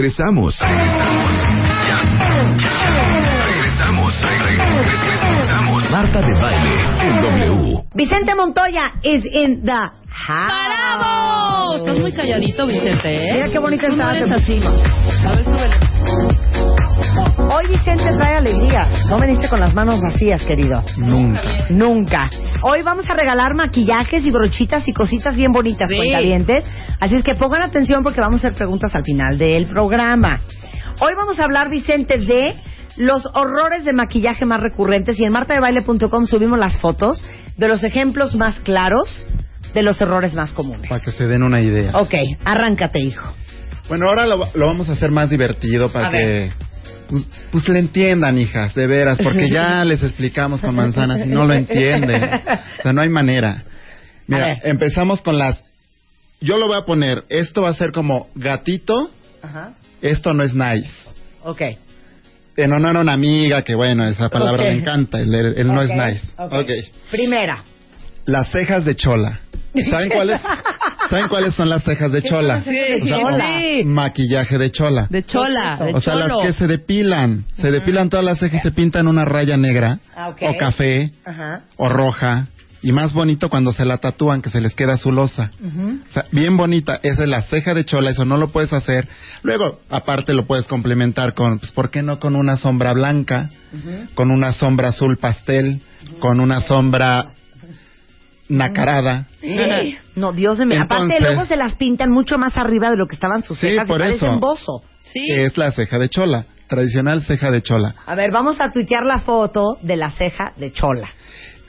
Regresamos. Regresamos. Ya. Regresamos. Regresamos. Marta de Baile en W. Vicente Montoya is in the house. ¡Bravo! Estás muy calladito, Vicente, ¿eh? Mira qué bonita estás. así. A ver, súbele. Hoy Vicente trae alegría. No veniste con las manos vacías, querido. Nunca. Nunca. Hoy vamos a regalar maquillajes y brochitas y cositas bien bonitas, Sí. cuentavientes. Así es que pongan atención porque vamos a hacer preguntas al final del programa. Hoy vamos a hablar, Vicente, de los horrores de maquillaje más recurrentes y en martadebaile.com subimos las fotos de los ejemplos más claros de los errores más comunes. Para que se den una idea. Ok, arráncate, hijo. Bueno, ahora lo, lo vamos a hacer más divertido para A que ver. Pues, pues le entiendan, hijas, de veras, porque ya les explicamos con manzanas y no lo entienden. O sea, no hay manera. Mira, empezamos con las... Yo lo voy a poner, esto va a ser como gatito, Ajá. esto no es nice. Ok. En honor a una amiga, que bueno, esa palabra Ok. me encanta, el, el no es nice. ok. ok. Primera. Las cejas de chola. ¿Saben cuáles? ¿Saben cuáles son las cejas de ¿Qué son chola? O sea? Sí. Maquillaje de chola. De chola, de O sea, las que se depilan. Se depilan todas las cejas y se pintan una raya negra. Ah, ok. O café. Ajá. O roja. Y más bonito cuando se la tatúan, que se les queda azulosa. Ujú. O sea, bien bonita. Esa es la ceja de chola, eso no lo puedes hacer. Luego, aparte lo puedes complementar con, pues, ¿por qué no con una sombra blanca? Con una sombra azul pastel. Con una sombra nacarada. Sí. No, Dios de mí. Aparte, Entonces- luego se las pintan mucho más arriba de lo que estaban sus Sí, cejas. por eso. bozo. Sí. Es la ceja de chola. Tradicional ceja de chola. A ver, vamos a tuitear la foto de la ceja de Chola.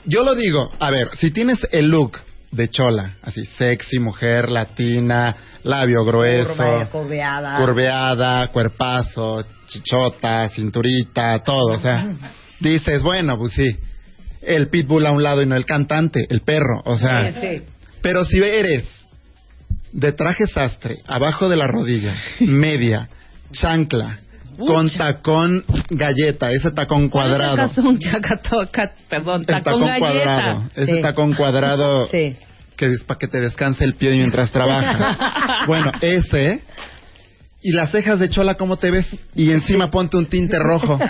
Yo lo digo, a ver, si tienes el look de chola, así sexy, mujer, latina, labio grueso, Curva, curveada. curveada, cuerpazo, chichota, cinturita, todo, o sea, dices, bueno, pues sí, el pitbull a un lado y no el cantante, el perro, o sea, Sí, pero si eres de traje sastre, abajo de la rodilla, media, chancla, con tacón galleta, ese tacón cuadrado. Tacón, perdón, tacón, tacón galleta. cuadrado. Ese Sí. tacón cuadrado Sí. que es para que te descanse el pie mientras trabajas. bueno, ese. Y las cejas de chola, ¿cómo te ves? Y encima ponte un tinte rojo.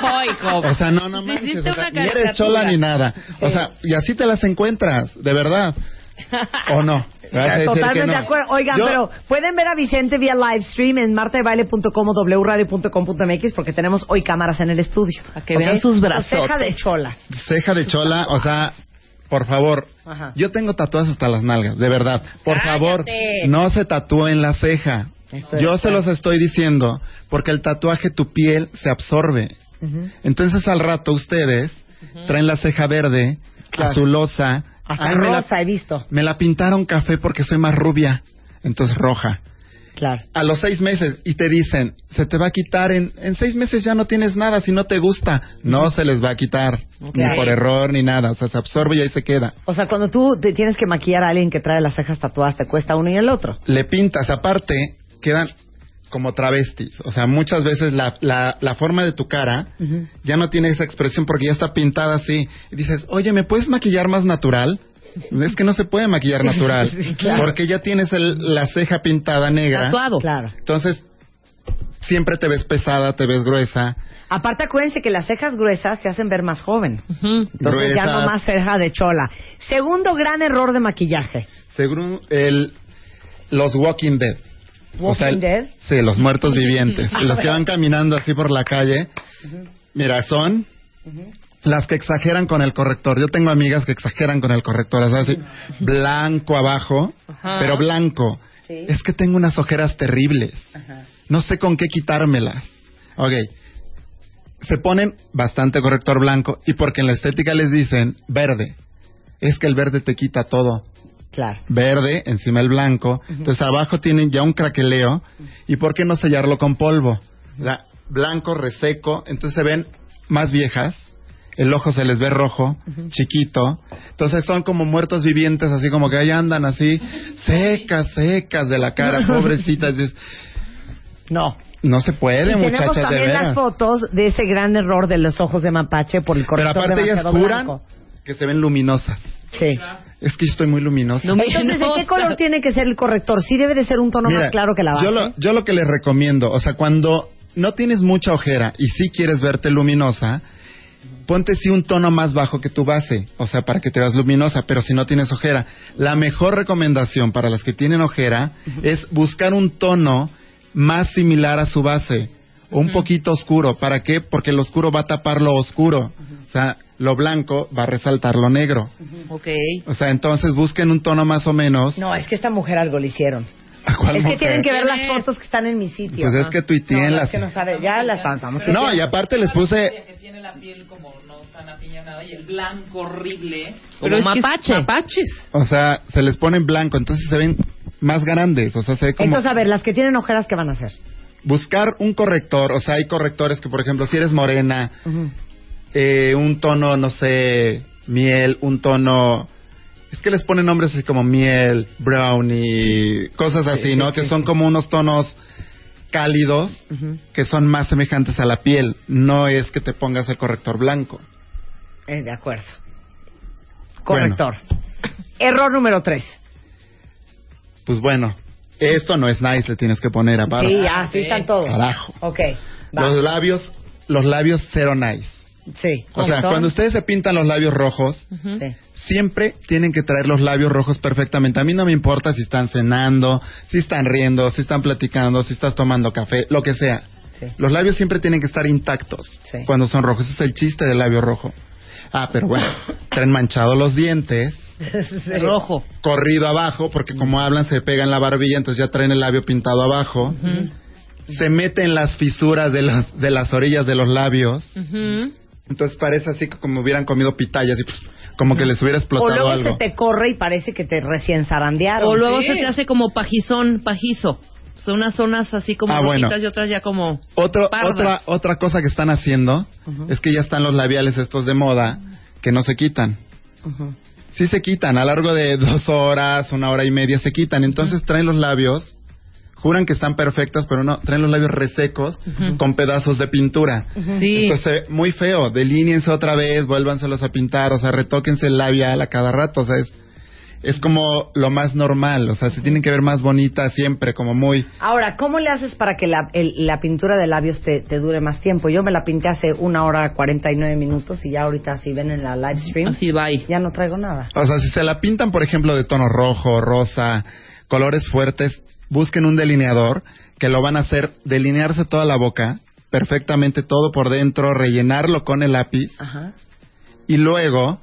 No, hijo. O sea, no, no manches. o sea, una ni eres chola ni nada. O sea, y así te las encuentras, de verdad. ¿O no? A Totalmente no. de acuerdo. Oigan, Yo- pero pueden ver a Vicente vía live stream en martadebaile.com o wradio.com.mx porque tenemos hoy cámaras en el estudio. Para que vean sus La brazotes. ceja de Chola. Ceja de chola, o sea, por favor. Ajá. Yo tengo tatuajes hasta las nalgas, de verdad. Por Cállate. favor, no se tatúen la ceja. Estoy Yo se los estoy diciendo porque el tatuaje tu piel se absorbe. Entonces al rato ustedes traen la ceja verde, Claro. azulosa. Hasta Ay, me, la, he visto. me la pintaron café porque soy más rubia. Entonces roja. Claro. A los seis meses y te dicen, se te va a quitar, en, en seis meses ya no tienes nada si no te gusta. No se les va a quitar, ni por error ni nada. O sea, se absorbe y ahí se queda. O sea, cuando tú te tienes que maquillar a alguien que trae las cejas tatuadas, te cuesta uno y el otro. le pintas, aparte, quedan como travestis. O sea, muchas veces la, la, la forma de tu cara ya no tiene esa expresión porque ya está pintada así. Y dices, oye, ¿me puedes maquillar más natural? Es que no se puede maquillar natural. Sí, claro. Porque ya tienes el- la ceja pintada negra. Tatuado. Claro. Entonces, siempre te ves pesada, te ves gruesa. Aparte, acuérdense que las cejas gruesas te hacen ver más joven. Entonces ya no más ceja de chola. Segundo gran error de maquillaje. Según el, los Walking Dead. O sea, Dead. Sí, los muertos vivientes. los que van caminando así por la calle. Mira, son las que exageran con el corrector. Yo tengo amigas que exageran con el corrector. O sea, así, blanco abajo, pero blanco. Sí. Es que tengo unas ojeras terribles. No sé con qué quitármelas. Ok. Se ponen bastante corrector blanco y porque en la estética les dicen verde. Es que el verde te quita todo Claro. verde, encima el blanco. Entonces abajo tienen ya un craqueleo. ¿Y por qué no sellarlo con polvo? O sea, blanco, reseco. Entonces se ven más viejas. El ojo se les ve rojo, chiquito. Entonces son como muertos vivientes, así como que ahí andan así, secas, secas de la cara, pobrecitas. Dices, No. No se puede, y tenemos muchachas, de también las veras. fotos de ese gran error de los ojos de mapache por el Pero corrector aparte ellas juran blanco. que se ven luminosas. Sí. Es que yo estoy muy luminosa. Entonces, ¿de qué color tiene que ser el corrector? Sí debe de ser un tono Mira, más claro que la base. Yo lo, yo lo que les recomiendo, o sea, cuando no tienes mucha ojera y sí quieres verte luminosa, ponte sí un tono más bajo que tu base, o sea, para que te veas luminosa, pero si no tienes ojera. La mejor recomendación para las que tienen ojera es buscar un tono más similar a su base, o un poquito oscuro. ¿Para qué? Porque el oscuro va a tapar lo oscuro. O sea, lo blanco va a resaltar lo negro. Ok. O sea, entonces busquen un tono más o menos. No, es que esta mujer algo le hicieron. ¿A cuál Es que mujer? tienen que ver las ¿Quién es? fotos que están en mi sitio. Pues es ¿no? que tuiteen no, las- Es que no sabe, ya las estamos. No, y aparte les puse que tiene la piel como no tan apiñonada y el blanco horrible. Pero como es que es mapache. mapaches. O sea, se les pone en blanco, entonces se ven más grandes. O sea, se ve como. Entonces, a ver, las que tienen ojeras, ¿qué van a hacer? Buscar un corrector. O sea, hay correctores que, por ejemplo, si eres morena, eh, un tono, no sé, miel, un tono. Es que les ponen nombres así como miel, brownie, cosas así, ¿no? que son como unos tonos cálidos que son más semejantes a la piel. No es que te pongas el corrector blanco. Eh, de acuerdo. Corrector. Error número tres. Pues bueno, esto no es nice, le tienes que poner aparte. Sí, así están todos. Carajo. Ok. va. Los labios, los labios cero nice. Sí. O sea, ¿Son? cuando ustedes se pintan los labios rojos, Sí. siempre tienen que traer los labios rojos perfectamente. A mí no me importa si están cenando, si están riendo, si están platicando, si estás tomando café, lo que sea. Sí. Los labios siempre tienen que estar intactos Sí. cuando son rojos. Ese es el chiste del labio rojo. Ah, pero bueno, traen manchados los dientes, Sí. Rojo. corrido abajo, porque como hablan se pega en la barbilla, entonces ya traen el labio pintado abajo. Se mete en las fisuras de, los, de las orillas de los labios. Ujú. Entonces parece así como hubieran comido pitayas y pf, como que les hubiera O explotado luego algo. se te corre y parece que te recién zarandearon. O luego Sí. se te hace como pajizón, pajizo. Son unas zonas así como Ah, bueno. y otras ya como Otro, pardas. otra, otra cosa que están haciendo es que ya están los labiales estos de moda que no se quitan. Sí se quitan, a lo largo de dos horas, una hora y media se quitan. Entonces traen los labios, juran que están perfectos, pero no, traen los labios resecos con pedazos de pintura. Sí. Entonces, muy feo. Delíniense otra vez, vuélvanselos a pintar, o sea, retóquense el labial a cada rato, o sea, es, es como lo más normal, o sea, se tienen que ver más bonitas siempre, como muy... Ahora, ¿cómo le haces para que la, el- la pintura de labios te, te dure más tiempo? Yo me la pinté hace una hora 49 minutos y ya ahorita si ven en la live stream, Así va ahí. ya no traigo nada. O sea, si se la pintan, por ejemplo, de tono rojo, rosa, colores fuertes, busquen un delineador que lo van a hacer delinearse toda la boca, perfectamente todo por dentro, rellenarlo con el lápiz Ajá. y luego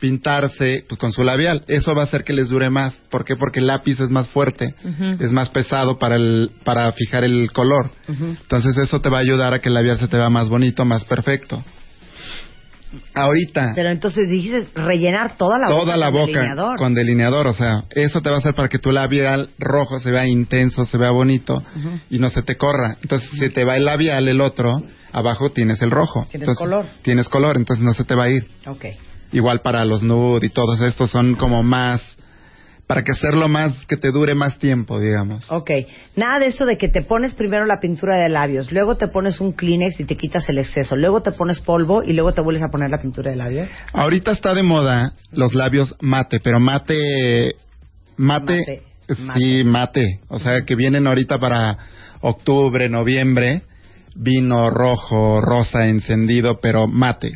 pintarse pues, con su labial. Eso va a hacer que les dure más. ¿Por qué? Porque el lápiz es más fuerte, es más pesado para, el, para fijar el color. Entonces eso te va a ayudar a que el labial se te vea más bonito, más perfecto. Ahorita, Pero entonces dijiste rellenar toda la boca. toda la con boca delineador. con delineador, o sea, eso te va a hacer para que tu labial rojo se vea intenso, se vea bonito y no se te corra. Entonces, si te va el labial, el otro, abajo tienes el rojo. Tienes Entonces, color. Tienes color, entonces no se te va a ir. Ok. Igual para los nude y todos estos son como más para que hacerlo más que te dure más tiempo, digamos. Ok. Nada de eso de que te pones primero la pintura de labios, luego te pones un Kleenex y te quitas el exceso, luego te pones polvo y luego te vuelves a poner la pintura de labios. Ahorita está de moda los labios mate, pero mate mate, Mate, sí, mate, o sea, que vienen ahorita para octubre, noviembre, vino rojo, rosa encendido, pero mates.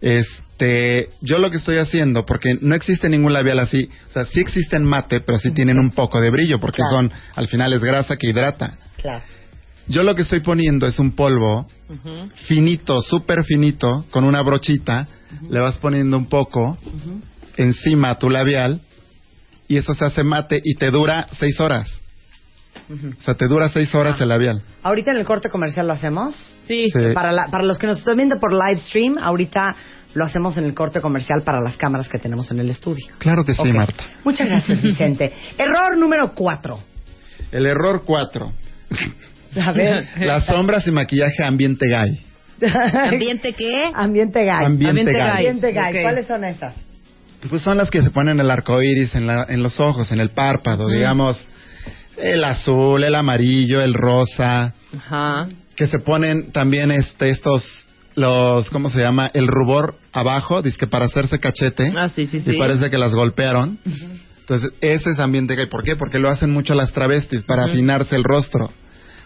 Este, yo lo que estoy haciendo, porque no existe ningún labial así, o sea, sí existen mate, pero sí tienen un poco de brillo, porque Claro. son, al final es grasa que hidrata. Claro. Yo lo que estoy poniendo es un polvo finito, súper finito, con una brochita, le vas poniendo un poco encima a tu labial y eso se hace mate y te dura seis horas. O sea, te dura seis horas el labial. Ahorita en el corte comercial lo hacemos. Sí. Sí. Para, la- para los que nos están viendo por live stream, ahorita lo hacemos en el corte comercial para las cámaras que tenemos en el estudio. Claro que sí. Marta. Muchas gracias, Vicente. Error número cuatro. El error cuatro. A ver. Las sombras y maquillaje ambiente gay. ¿Ambiente qué? Ambiente gay. Ambiente, Ambiente gay. gay. Ambiente gay. Ok. ¿Cuáles son esas? Pues son las que se ponen el arco iris en, la- en los ojos, en el párpado, digamos. El azul, el amarillo, el rosa. Ajá. que se ponen también este estos los cómo se llama el rubor abajo, que para hacerse cachete. Ah, sí, sí, sí. Y parece que las golpearon. Entonces, ese es ambiente gay. ¿Por qué? Porque lo hacen mucho las travestis para afinarse el rostro.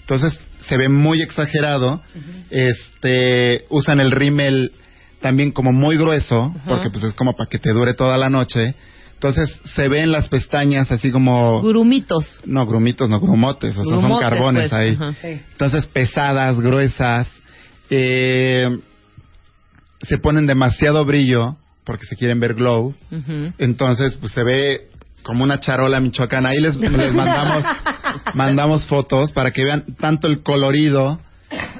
Entonces, se ve muy exagerado. Este, usan el rímel también como muy grueso, porque pues es como para que te dure toda la noche. Entonces, se ven las pestañas así como... Grumitos. No, grumitos, no, grumotes, o sea, son carbones pues, ahí. ajá. Sí. Entonces, pesadas, gruesas, eh, se ponen demasiado brillo porque se quieren ver glow. Entonces, pues se ve como una charola michoacana. Ahí les, les mandamos, mandamos fotos para que vean tanto el colorido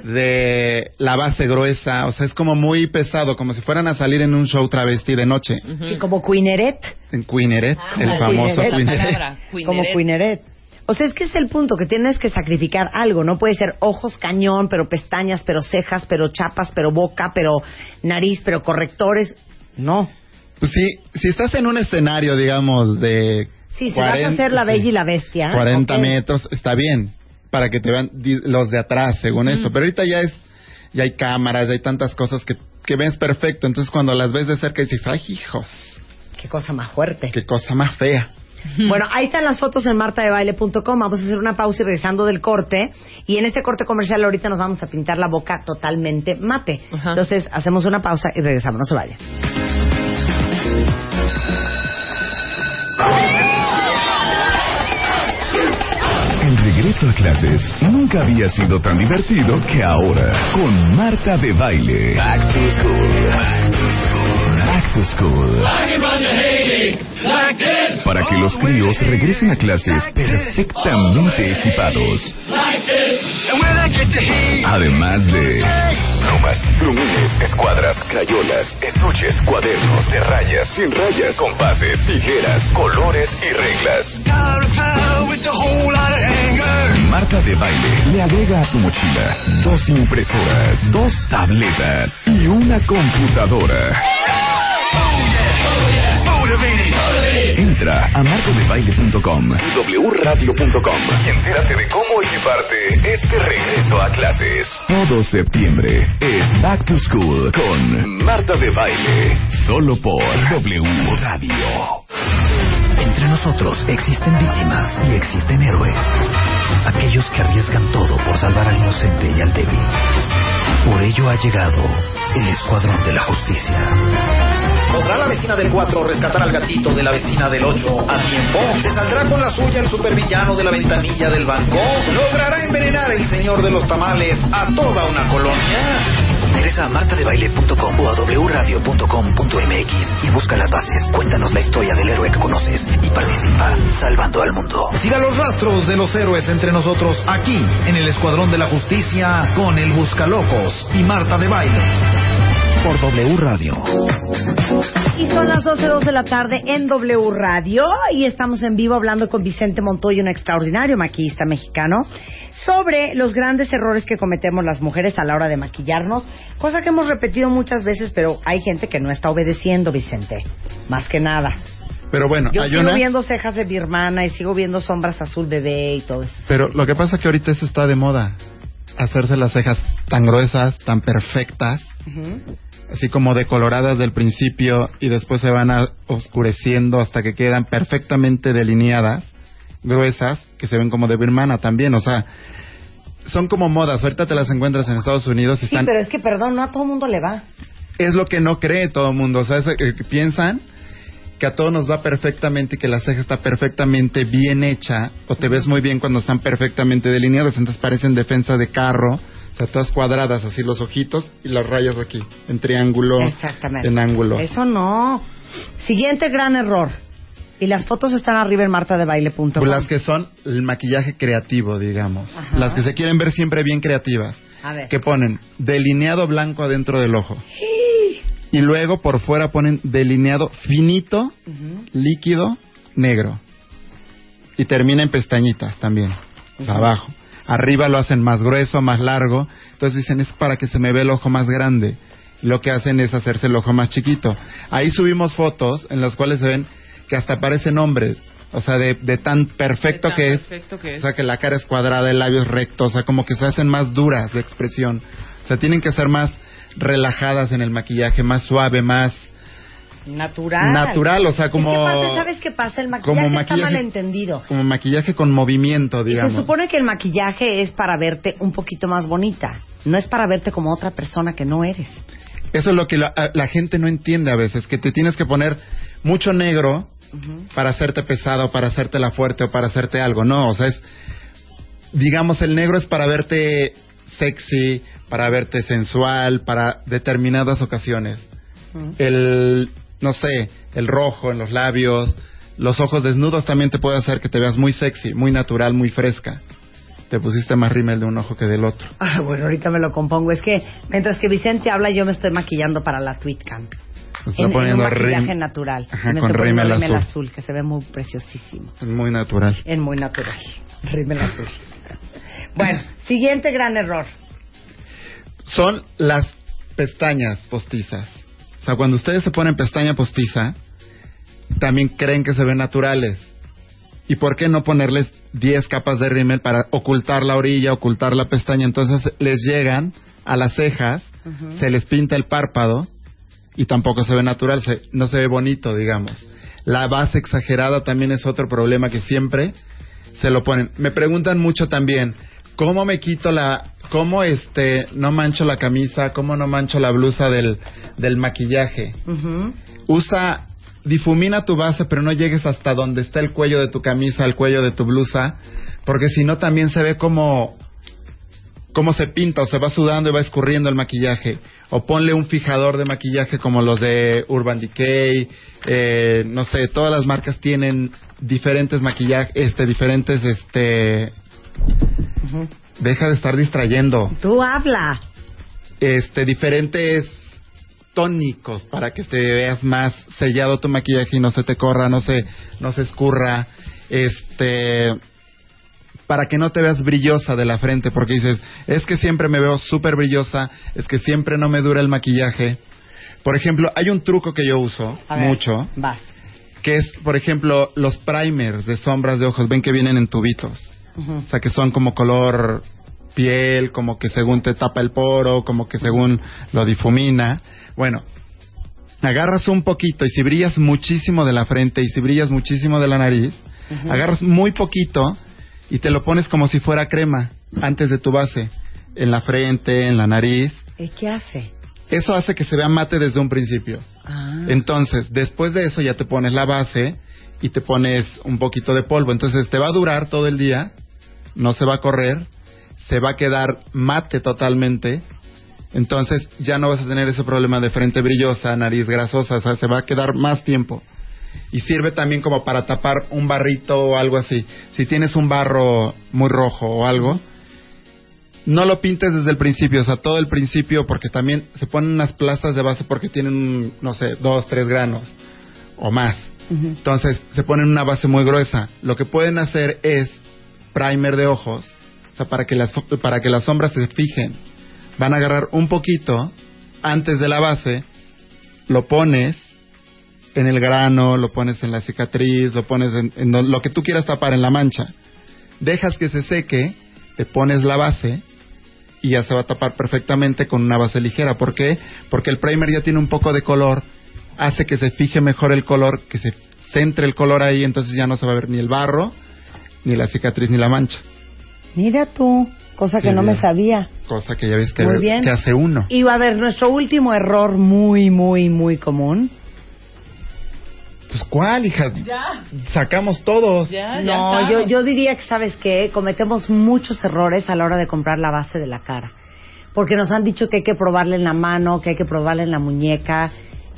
de la base gruesa. O sea, es como muy pesado, como si fueran a salir en un show travesti de noche. Sí, como Queeneret. En Queeneret, el Ah, famoso Queeneret. Como Queeneret. O sea, es que es el punto, que tienes que sacrificar algo. No puede ser ojos cañón, pero pestañas, pero cejas, pero chapas, pero boca, pero nariz, pero correctores. No. Pues sí, si estás en un escenario, digamos, de... Sí, si vas a hacer la bella y la bestia. 40 ok. metros, está bien, para que te vean los de atrás, según esto. Pero ahorita ya es, ya hay cámaras, ya hay tantas cosas que, que ves perfecto. Entonces cuando las ves de cerca dices, ay, hijos, Qué cosa más fuerte. qué cosa más fea. Bueno, ahí están las fotos en martadebaile.com. Vamos a hacer una pausa y regresando del corte. Y en este corte comercial ahorita nos vamos a pintar la boca totalmente mate. Ajá. Entonces hacemos una pausa y regresamos. No se vayan. El regreso a clases nunca había sido tan divertido que ahora con Marta de Baile. Back to school. Back to school. Para que los críos regresen a clases perfectamente equipados. Además de plumas, plumines, escuadras, crayolas, estuches, cuadernos de rayas, sin rayas, compases, tijeras, colores y reglas. Marta de Baile le agrega a su mochila dos impresoras, dos tabletas y una computadora. Entra a martadebaile.com y wradio.com y entérate de cómo equiparte este regreso a clases. Todo septiembre es Back to School con Marta de Baile, solo por W Radio. Entre nosotros existen víctimas y existen héroes. Aquellos que arriesgan todo por salvar al inocente y al débil. Por ello ha llegado el Escuadrón de la Justicia. ¿Podrá la vecina del 4 rescatar al gatito de la vecina del 8 a tiempo? ¿Se saldrá con la suya el supervillano de la ventanilla del banco? ¿Logrará envenenar el señor de los tamales a toda una colonia? Ingresa a martadebaile.com o a wradio.com.mx y busca las bases. Cuéntanos la historia del héroe que conoces y participa salvando al mundo. Siga los rastros de los héroes entre nosotros aquí en el Escuadrón de la Justicia con el Buscalocos y Marta de Baile. Por W Radio. Y son las 12.02 de la tarde en W Radio y estamos en vivo hablando con Vicente Montoya, un extraordinario maquillista mexicano, sobre los grandes errores que cometemos las mujeres a la hora de maquillarnos, cosa que hemos repetido muchas veces, pero hay gente que no está obedeciendo, Vicente, más que nada. Pero bueno, Yo hay sigo unas- viendo cejas de mi hermana y sigo viendo sombras azul bebé y todo eso. Pero lo que pasa es que ahorita eso está de moda. Hacerse las cejas tan gruesas, tan perfectas, así como decoloradas del principio y después se van a- oscureciendo hasta que quedan perfectamente delineadas, gruesas, que se ven como de birmana también. O sea, son como modas. Ahorita te las encuentras en Estados Unidos y Sí, están... pero es que, perdón, no a todo mundo le va. Es lo que no cree todo el mundo. O sea, es, eh, que piensan que a todos nos va perfectamente y que la ceja está perfectamente bien hecha o te ves muy bien cuando están perfectamente delineadas, entonces parecen defensa de carro, o sea, todas cuadradas, así los ojitos y las rayas aquí, en triángulo, Exactamente. en ángulo. Eso no. Siguiente gran error. Y las fotos están arriba en martadebaile.com. Pues Las que son el maquillaje creativo, digamos. Ajá. Las que se quieren ver siempre bien creativas. A ver. Que ponen delineado blanco adentro del ojo. Y luego por fuera ponen delineado finito, líquido, negro. Y termina en pestañitas también, o sea, abajo. Arriba lo hacen más grueso, más largo. Entonces dicen, es para que se me ve el ojo más grande. Lo que hacen es hacerse el ojo más chiquito. Ahí subimos fotos en las cuales se ven que hasta parecen hombres. O sea, de, de tan perfecto De tan que es. perfecto que es. O sea, que la cara es cuadrada, el labio es recto. O sea, como que se hacen más duras de expresión. O sea, tienen que ser más relajadas en el maquillaje, más suave, más Natural. natural, o sea, como Es que aparte, ¿sabes qué pasa? El maquillaje, como está maquillaje- malentendido. como maquillaje con movimiento, Se digamos. supone que el maquillaje es para verte un poquito más bonita. No es para verte como otra persona que no eres. Eso es lo que la, la gente no entiende a veces, que te tienes que poner mucho negro para hacerte pesado, para hacerte la fuerte o para hacerte algo. No, o sea, es, digamos, el negro es para verte sexy, para verte sensual, para determinadas ocasiones. El, no sé, el rojo en los labios, los ojos desnudos también te puede hacer que te veas muy sexy, muy natural, muy fresca. Te pusiste más rímel de un ojo que del otro. Ah, bueno, ahorita me lo compongo. Es que mientras que Vicente habla, yo me estoy maquillando para la Tweetcam. Se está En, en un poniendo maquillaje natural. Ajá, me con poniendo rímel azul. azul, que se ve muy preciosísimo. Muy natural. Es muy natural. Rímel azul. Bueno, siguiente gran error. son las pestañas postizas. O sea, cuando ustedes se ponen pestaña postiza, también creen que se ven naturales. ¿Y por qué no ponerles 10 capas de rímel para ocultar la orilla, ocultar la pestaña? Entonces les llegan a las cejas, se les pinta el párpado y tampoco se ve natural, se- no se ve bonito, digamos. La base exagerada también es otro problema que siempre se lo ponen. Me preguntan mucho también, ¿cómo me quito la, cómo este, no mancho la camisa, cómo no mancho la blusa del, del maquillaje? Usa, difumina tu base, pero no llegues hasta donde está el cuello de tu camisa, el cuello de tu blusa, porque si no también se ve como, cómo se pinta o se va sudando y va escurriendo el maquillaje. O ponle un fijador de maquillaje como los de Urban Decay, eh, no sé, todas las marcas tienen diferentes maquillajes, este, diferentes, este, deja de estar distrayendo, Tú habla. este, diferentes tónicos para que te veas más sellado tu maquillaje y no se te corra, no se, no se escurra, este, para que no te veas brillosa de la frente, porque dices, es que siempre me veo súper brillosa, es que siempre no me dura el maquillaje. Por ejemplo, hay un truco que yo uso A ver, mucho, Vas. que es, por ejemplo, los primers de sombras de ojos, ven que vienen en tubitos. O sea, que son como color piel, como que según te tapa el poro, como que según lo difumina. Bueno, agarras un poquito y si brillas muchísimo de la frente y si brillas muchísimo de la nariz, agarras muy poquito y te lo pones como si fuera crema antes de tu base, en la frente, en la nariz. ¿Y qué hace? Eso hace que se vea mate desde un principio. Ah. Entonces, después de eso ya te pones la base y te pones un poquito de polvo. Entonces, te va a durar todo el día, no se va a correr, se va a quedar mate totalmente. Entonces, ya no vas a tener ese problema de frente brillosa, nariz grasosa, o sea, se va a quedar más tiempo. Y sirve también como para tapar un barrito o algo así. Si tienes un barro muy rojo o algo, no lo pintes desde el principio, o sea, todo el principio, porque también se ponen unas plazas de base porque tienen, no sé, dos, tres granos o más. Entonces, se ponen una base muy gruesa. Lo que pueden hacer es primer de ojos, o sea, para que las, para que las sombras se fijen. Van a agarrar un poquito antes de la base, lo pones en el grano, lo pones en la cicatriz, lo pones en, en lo- que tú quieras tapar en la mancha. Dejas que se seque, te pones la base y ya se va a tapar perfectamente con una base ligera. ¿Por qué? Porque el primer ya tiene un poco de color, hace que se fije mejor el color, que se centre el color ahí, entonces ya no se va a ver ni el barro, ni la cicatriz, ni la mancha. Mira tú, cosa que no me sabía. Cosa que ya ves que, Muy bien. que hace uno. Y va a ver, nuestro último error muy, muy, muy común. Pues ¿cuál, hija? Ya, Sacamos todos. ya, ya. No, yo, yo diría que, ¿sabes qué? Cometemos muchos errores a la hora de comprar la base de la cara. Porque nos han dicho que hay que probarle en la mano, que hay que probarle en la muñeca.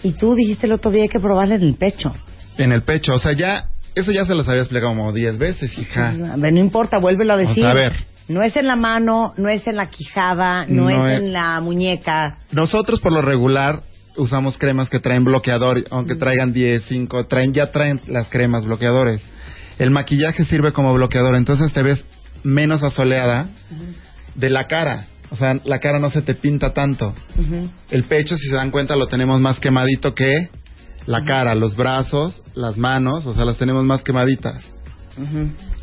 Y tú dijiste el otro día hay que probarle en el pecho. En el pecho, o sea, ya, eso ya se los había explicado como 10 veces, hija. Ver, no importa, vuélvelo a decir. a ver. No es en la mano, no es en la quijada, no, No es es- en la muñeca. Nosotros por lo regular usamos cremas que traen bloqueador, Mm. aunque traigan 10, 5, traen, ya traen las cremas bloqueadores. El maquillaje sirve como bloqueador, entonces te ves menos asoleada de la cara. O sea, la cara no se te pinta tanto. El pecho, si se dan cuenta, lo tenemos más quemadito que la cara, los brazos, las manos, o sea, las tenemos más quemaditas.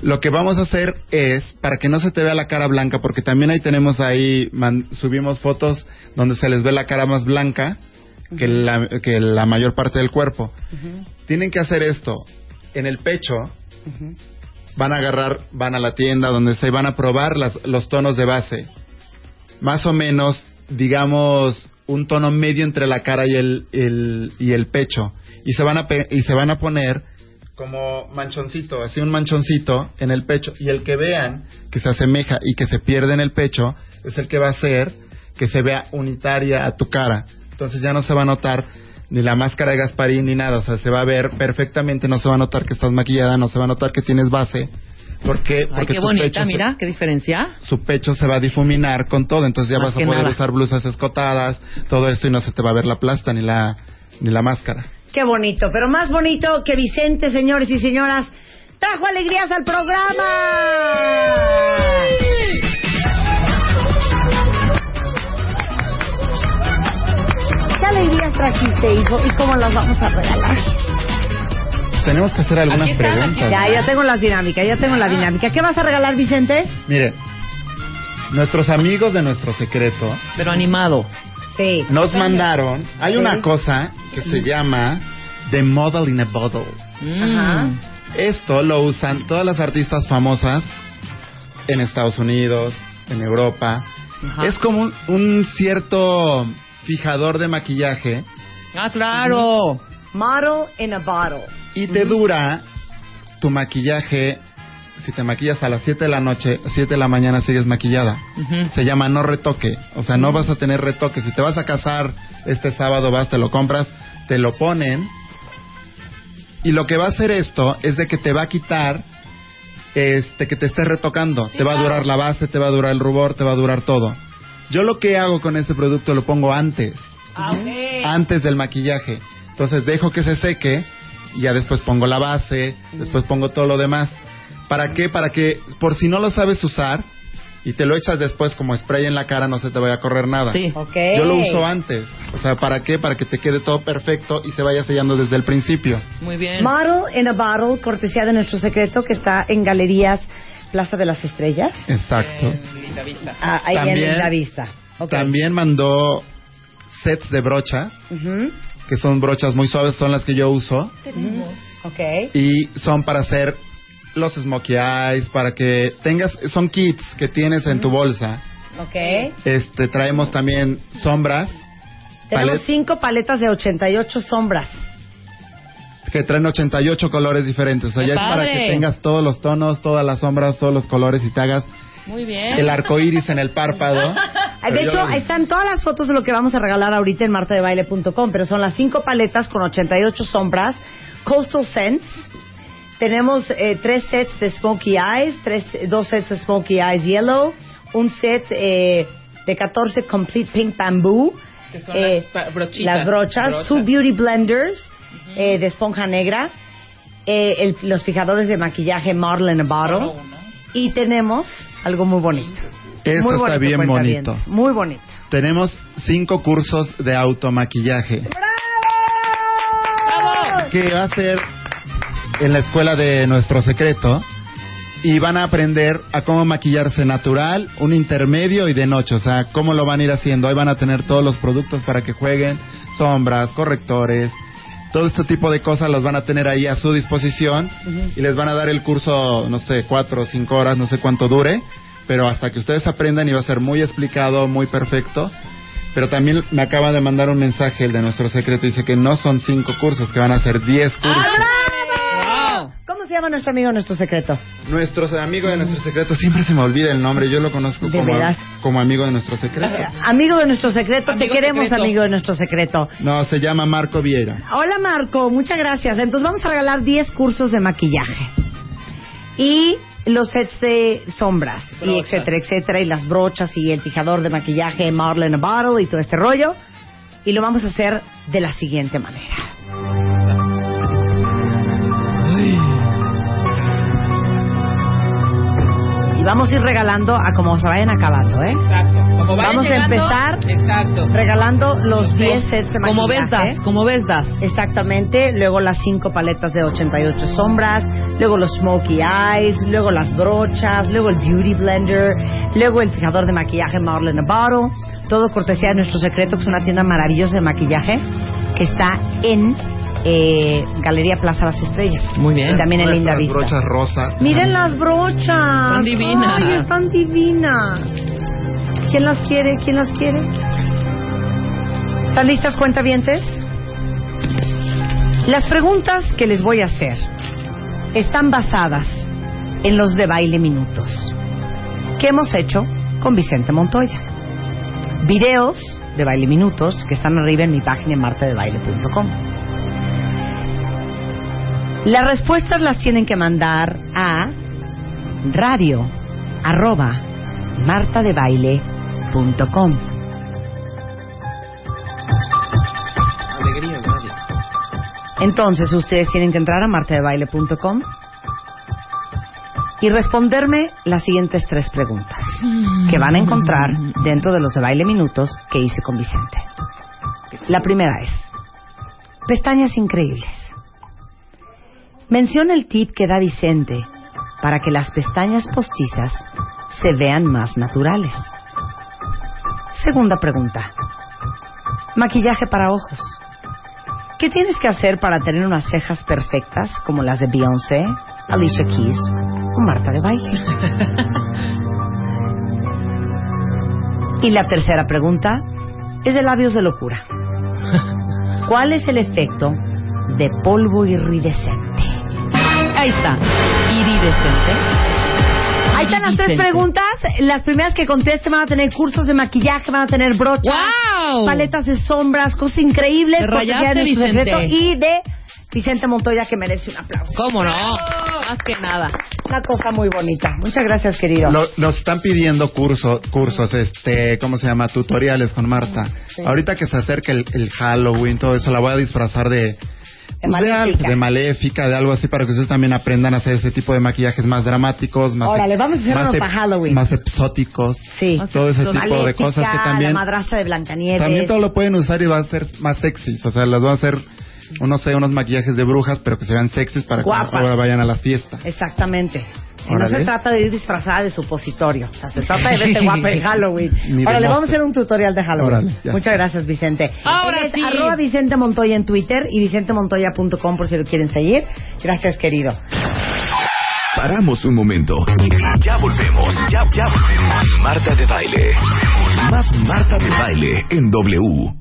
Lo que vamos a hacer es, para que no se te vea la cara blanca, porque también ahí tenemos ahí, man- subimos fotos donde se les ve la cara más blanca que, la, que la mayor parte del cuerpo. Tienen que hacer esto. En el pecho, van a agarrar, van a la tienda donde se van a probar las, los tonos de base. Más o menos, digamos, un tono medio entre la cara y el, el- y el pecho. Y se van a, pe- y se van a poner como manchoncito, así un manchoncito en el pecho. Y el que vean que se asemeja y que se pierde en el pecho es el que va a hacer que se vea unitaria a tu cara. Entonces ya no se va a notar ni la máscara de Gasparín ni nada. O sea, se va a ver perfectamente, no se va a notar que estás maquillada, no se va a notar que tienes base. ¿Por qué? Ay, Porque qué tu pecho bonita, se- mira, qué diferencia. su pecho se va a difuminar con todo, entonces ya Más vas a poder nada. usar blusas escotadas, todo esto y no se te va a ver la plasta ni la ni la máscara. Qué bonito, pero más bonito que Vicente, señores y señoras, trajo alegrías al programa. ¿Qué alegrías trajiste, hijo? ¿Y cómo las vamos a regalar? Tenemos que hacer algunas Aquí está, aquí preguntas. Ya, ya tengo las dinámicas, ya tengo la dinámica. ¿Qué vas a regalar, Vicente? Mire, nuestros amigos de nuestro secreto Pero animado. Sí. nos mandaron, hay Sí. una cosa que se llama The Model in a Bottle. Mm. Ajá. Esto lo usan todas las artistas famosas en Estados Unidos, en Europa. Ajá. Es como un, un cierto fijador de maquillaje Ah, claro. Model in a bottle. Y te dura tu maquillaje. Si te maquillas a las 7 de la noche, 7 de la mañana sigues maquillada. Se llama no retoque. O sea, no vas a tener retoque. Si te vas a casar este sábado, vas, te lo compras, te lo ponen. Y lo que va a hacer esto es de que te va a quitar este que te estés retocando. te va a durar la base, te va a durar el rubor, te va a durar todo. Yo lo que hago con este producto lo pongo antes, Ah, antes del maquillaje. Entonces dejo que se seque y ya después pongo la base, después pongo todo lo demás. ¿Para qué? Para que por si no lo sabes usar y te lo echas después como spray en la cara no se te vaya a correr nada. Sí. Ok. Yo lo uso antes. O sea, ¿para qué? Para que te quede todo perfecto y se vaya sellando desde el principio. Muy bien. Model in a bottle, cortesía de nuestro secreto, que está en Galerías Plaza de las Estrellas. Exacto. En Linda Vista. Ah, ahí También- en la vista. Ok. También mandó sets de brochas, Ujú. Que son brochas muy suaves, son las que yo uso. Ok. y son para hacer los smokey eyes, para que tengas, son kits que tienes en tu bolsa. Ok. Este, traemos también sombras Tenemos palet- cinco paletas de 88 sombras. que traen 88 colores diferentes. O sea, ¡Qué ya es para que tengas todos los tonos, todas las sombras, todos los colores y te hagas Muy bien. el arco iris en el párpado. De yo hecho, lo- están todas las fotos de lo que vamos a regalar ahorita en martadebaile.com, pero son las cinco paletas con 88 sombras, Coastal Scents. Tenemos eh, tres sets de Smoky Eyes, tres, dos sets de Smoky Eyes Yellow, un set eh, de 14 Complete Pink Bamboo, Que son eh, las brochitas. las brochas, Brochas. two Beauty Blenders eh, de esponja negra, eh, el- los fijadores de maquillaje Marlin Bottle. Y tenemos algo muy bonito. Esto muy está bonito, bien bonito. Muy bonito. Tenemos cinco cursos de automaquillaje. que va a ser en la escuela de nuestro secreto y van a aprender a cómo maquillarse natural, un intermedio y de noche, o sea, cómo lo van a ir haciendo. Ahí van a tener todos los productos para que jueguen, sombras, correctores, todo este tipo de cosas los van a tener ahí a su disposición y les van a dar el curso, no sé, cuatro o cinco horas, no sé cuánto dure, pero hasta que ustedes aprendan y va a ser muy explicado, muy perfecto. Pero también me acaba de mandar un mensaje el de nuestro secreto, dice que no son cinco cursos, que van a ser diez cursos. ¿Cómo se llama nuestro amigo, nuestro secreto? Nuestro amigo de nuestro secreto, siempre se me olvida el nombre, yo lo conozco ¿De como, veras? como amigo de nuestro secreto. Amigo de nuestro secreto, te queremos, secreto. amigo de nuestro secreto. No, se llama Marco Vieira. Hola Marco, muchas gracias. Entonces vamos a regalar 10 cursos de maquillaje. Y los sets de sombras, y Brochas. etcétera, etcétera, y las brochas y el fijador de maquillaje Marlene Bottle y todo este rollo. Y lo vamos a hacer de la siguiente manera. Vamos a ir regalando a como se vayan acabando, ¿eh? Exacto. Como vayan Vamos a empezar Exacto. Regalando los 10 sets de maquillaje. Como ves das, como ves das. Exactamente, luego las cinco paletas de 88 sombras, luego los smokey eyes, luego las brochas, luego el beauty blender, luego el fijador de maquillaje Marlene Bottle, todo cortesía de Nuestro Secreto, que es una tienda maravillosa de maquillaje que está en eh, Galería Plaza Las Estrellas. Muy bien. Y también en Linda Vista. brochas rosas. Miren las brochas. Están divinas. Ay, están divinas. ¿Quién las quiere? ¿Quién las quiere? ¿Están listas, cuentavientes? Las preguntas que les voy a hacer están basadas en los de baile minutos que hemos hecho con Vicente Montoya. Videos de baile minutos que están arriba en mi página en martadebaile.com. Las respuestas las tienen que mandar a radio arroba martadebaile.com. Entonces ustedes tienen que entrar a martadebaile.com y responderme las siguientes tres preguntas que van a encontrar dentro de los de baile minutos que hice con Vicente. La primera es, pestañas increíbles. Menciona el tip que da Vicente para que las pestañas postizas se vean más naturales. Segunda pregunta, maquillaje para ojos. ¿Qué tienes que hacer para tener unas cejas perfectas como las de Beyoncé, Alicia Keys o Marta de Baile? y la tercera pregunta es de labios de locura. ¿Cuál es el efecto de polvo iridescente? Ahí está. Iridescente. Ahí están las tres preguntas. Las primeras que contesten van a tener cursos de maquillaje, van a tener brochas, ¡Wow! paletas de sombras, cosas increíbles. Rayaste, Vicente. Secreto Y de Vicente Montoya, que merece un aplauso. ¿Cómo no? Más que nada. Una cosa muy bonita. Muchas gracias, querido. Lo- nos están pidiendo curso, cursos, este, ¿cómo se llama? Tutoriales con Marta. Sí. Ahorita que se acerca el, el Halloween, todo eso, la voy a disfrazar de... de, al- maléfica. de maléfica, de algo así, para que ustedes también aprendan a hacer ese tipo de maquillajes más dramáticos, más, Órale, vamos a hacer más para Halloween. más exóticos, Sí. todo ese tipo de cosas que también... La madrastra de Blancanieves. También todo lo pueden usar y va a ser más sexy. O sea, les voy a hacer, no sé, unos maquillajes de brujas, pero que se vean sexys para Guapas. que ahora vayan a la fiesta. Exactamente. Si no se trata de ir disfrazada de supositorio, o sea, se trata de verte guapa en Halloween. Ahora le vamos a hacer un tutorial de Halloween. Órale. Muchas gracias, Vicente. Ahora es sí. arroba Vicente Montoya en Twitter y vicentemontoya.com por si lo quieren seguir. Gracias, querido. Paramos un momento y ya volvemos. Ya, ya volvemos. Marta de baile. Más Marta de baile en W.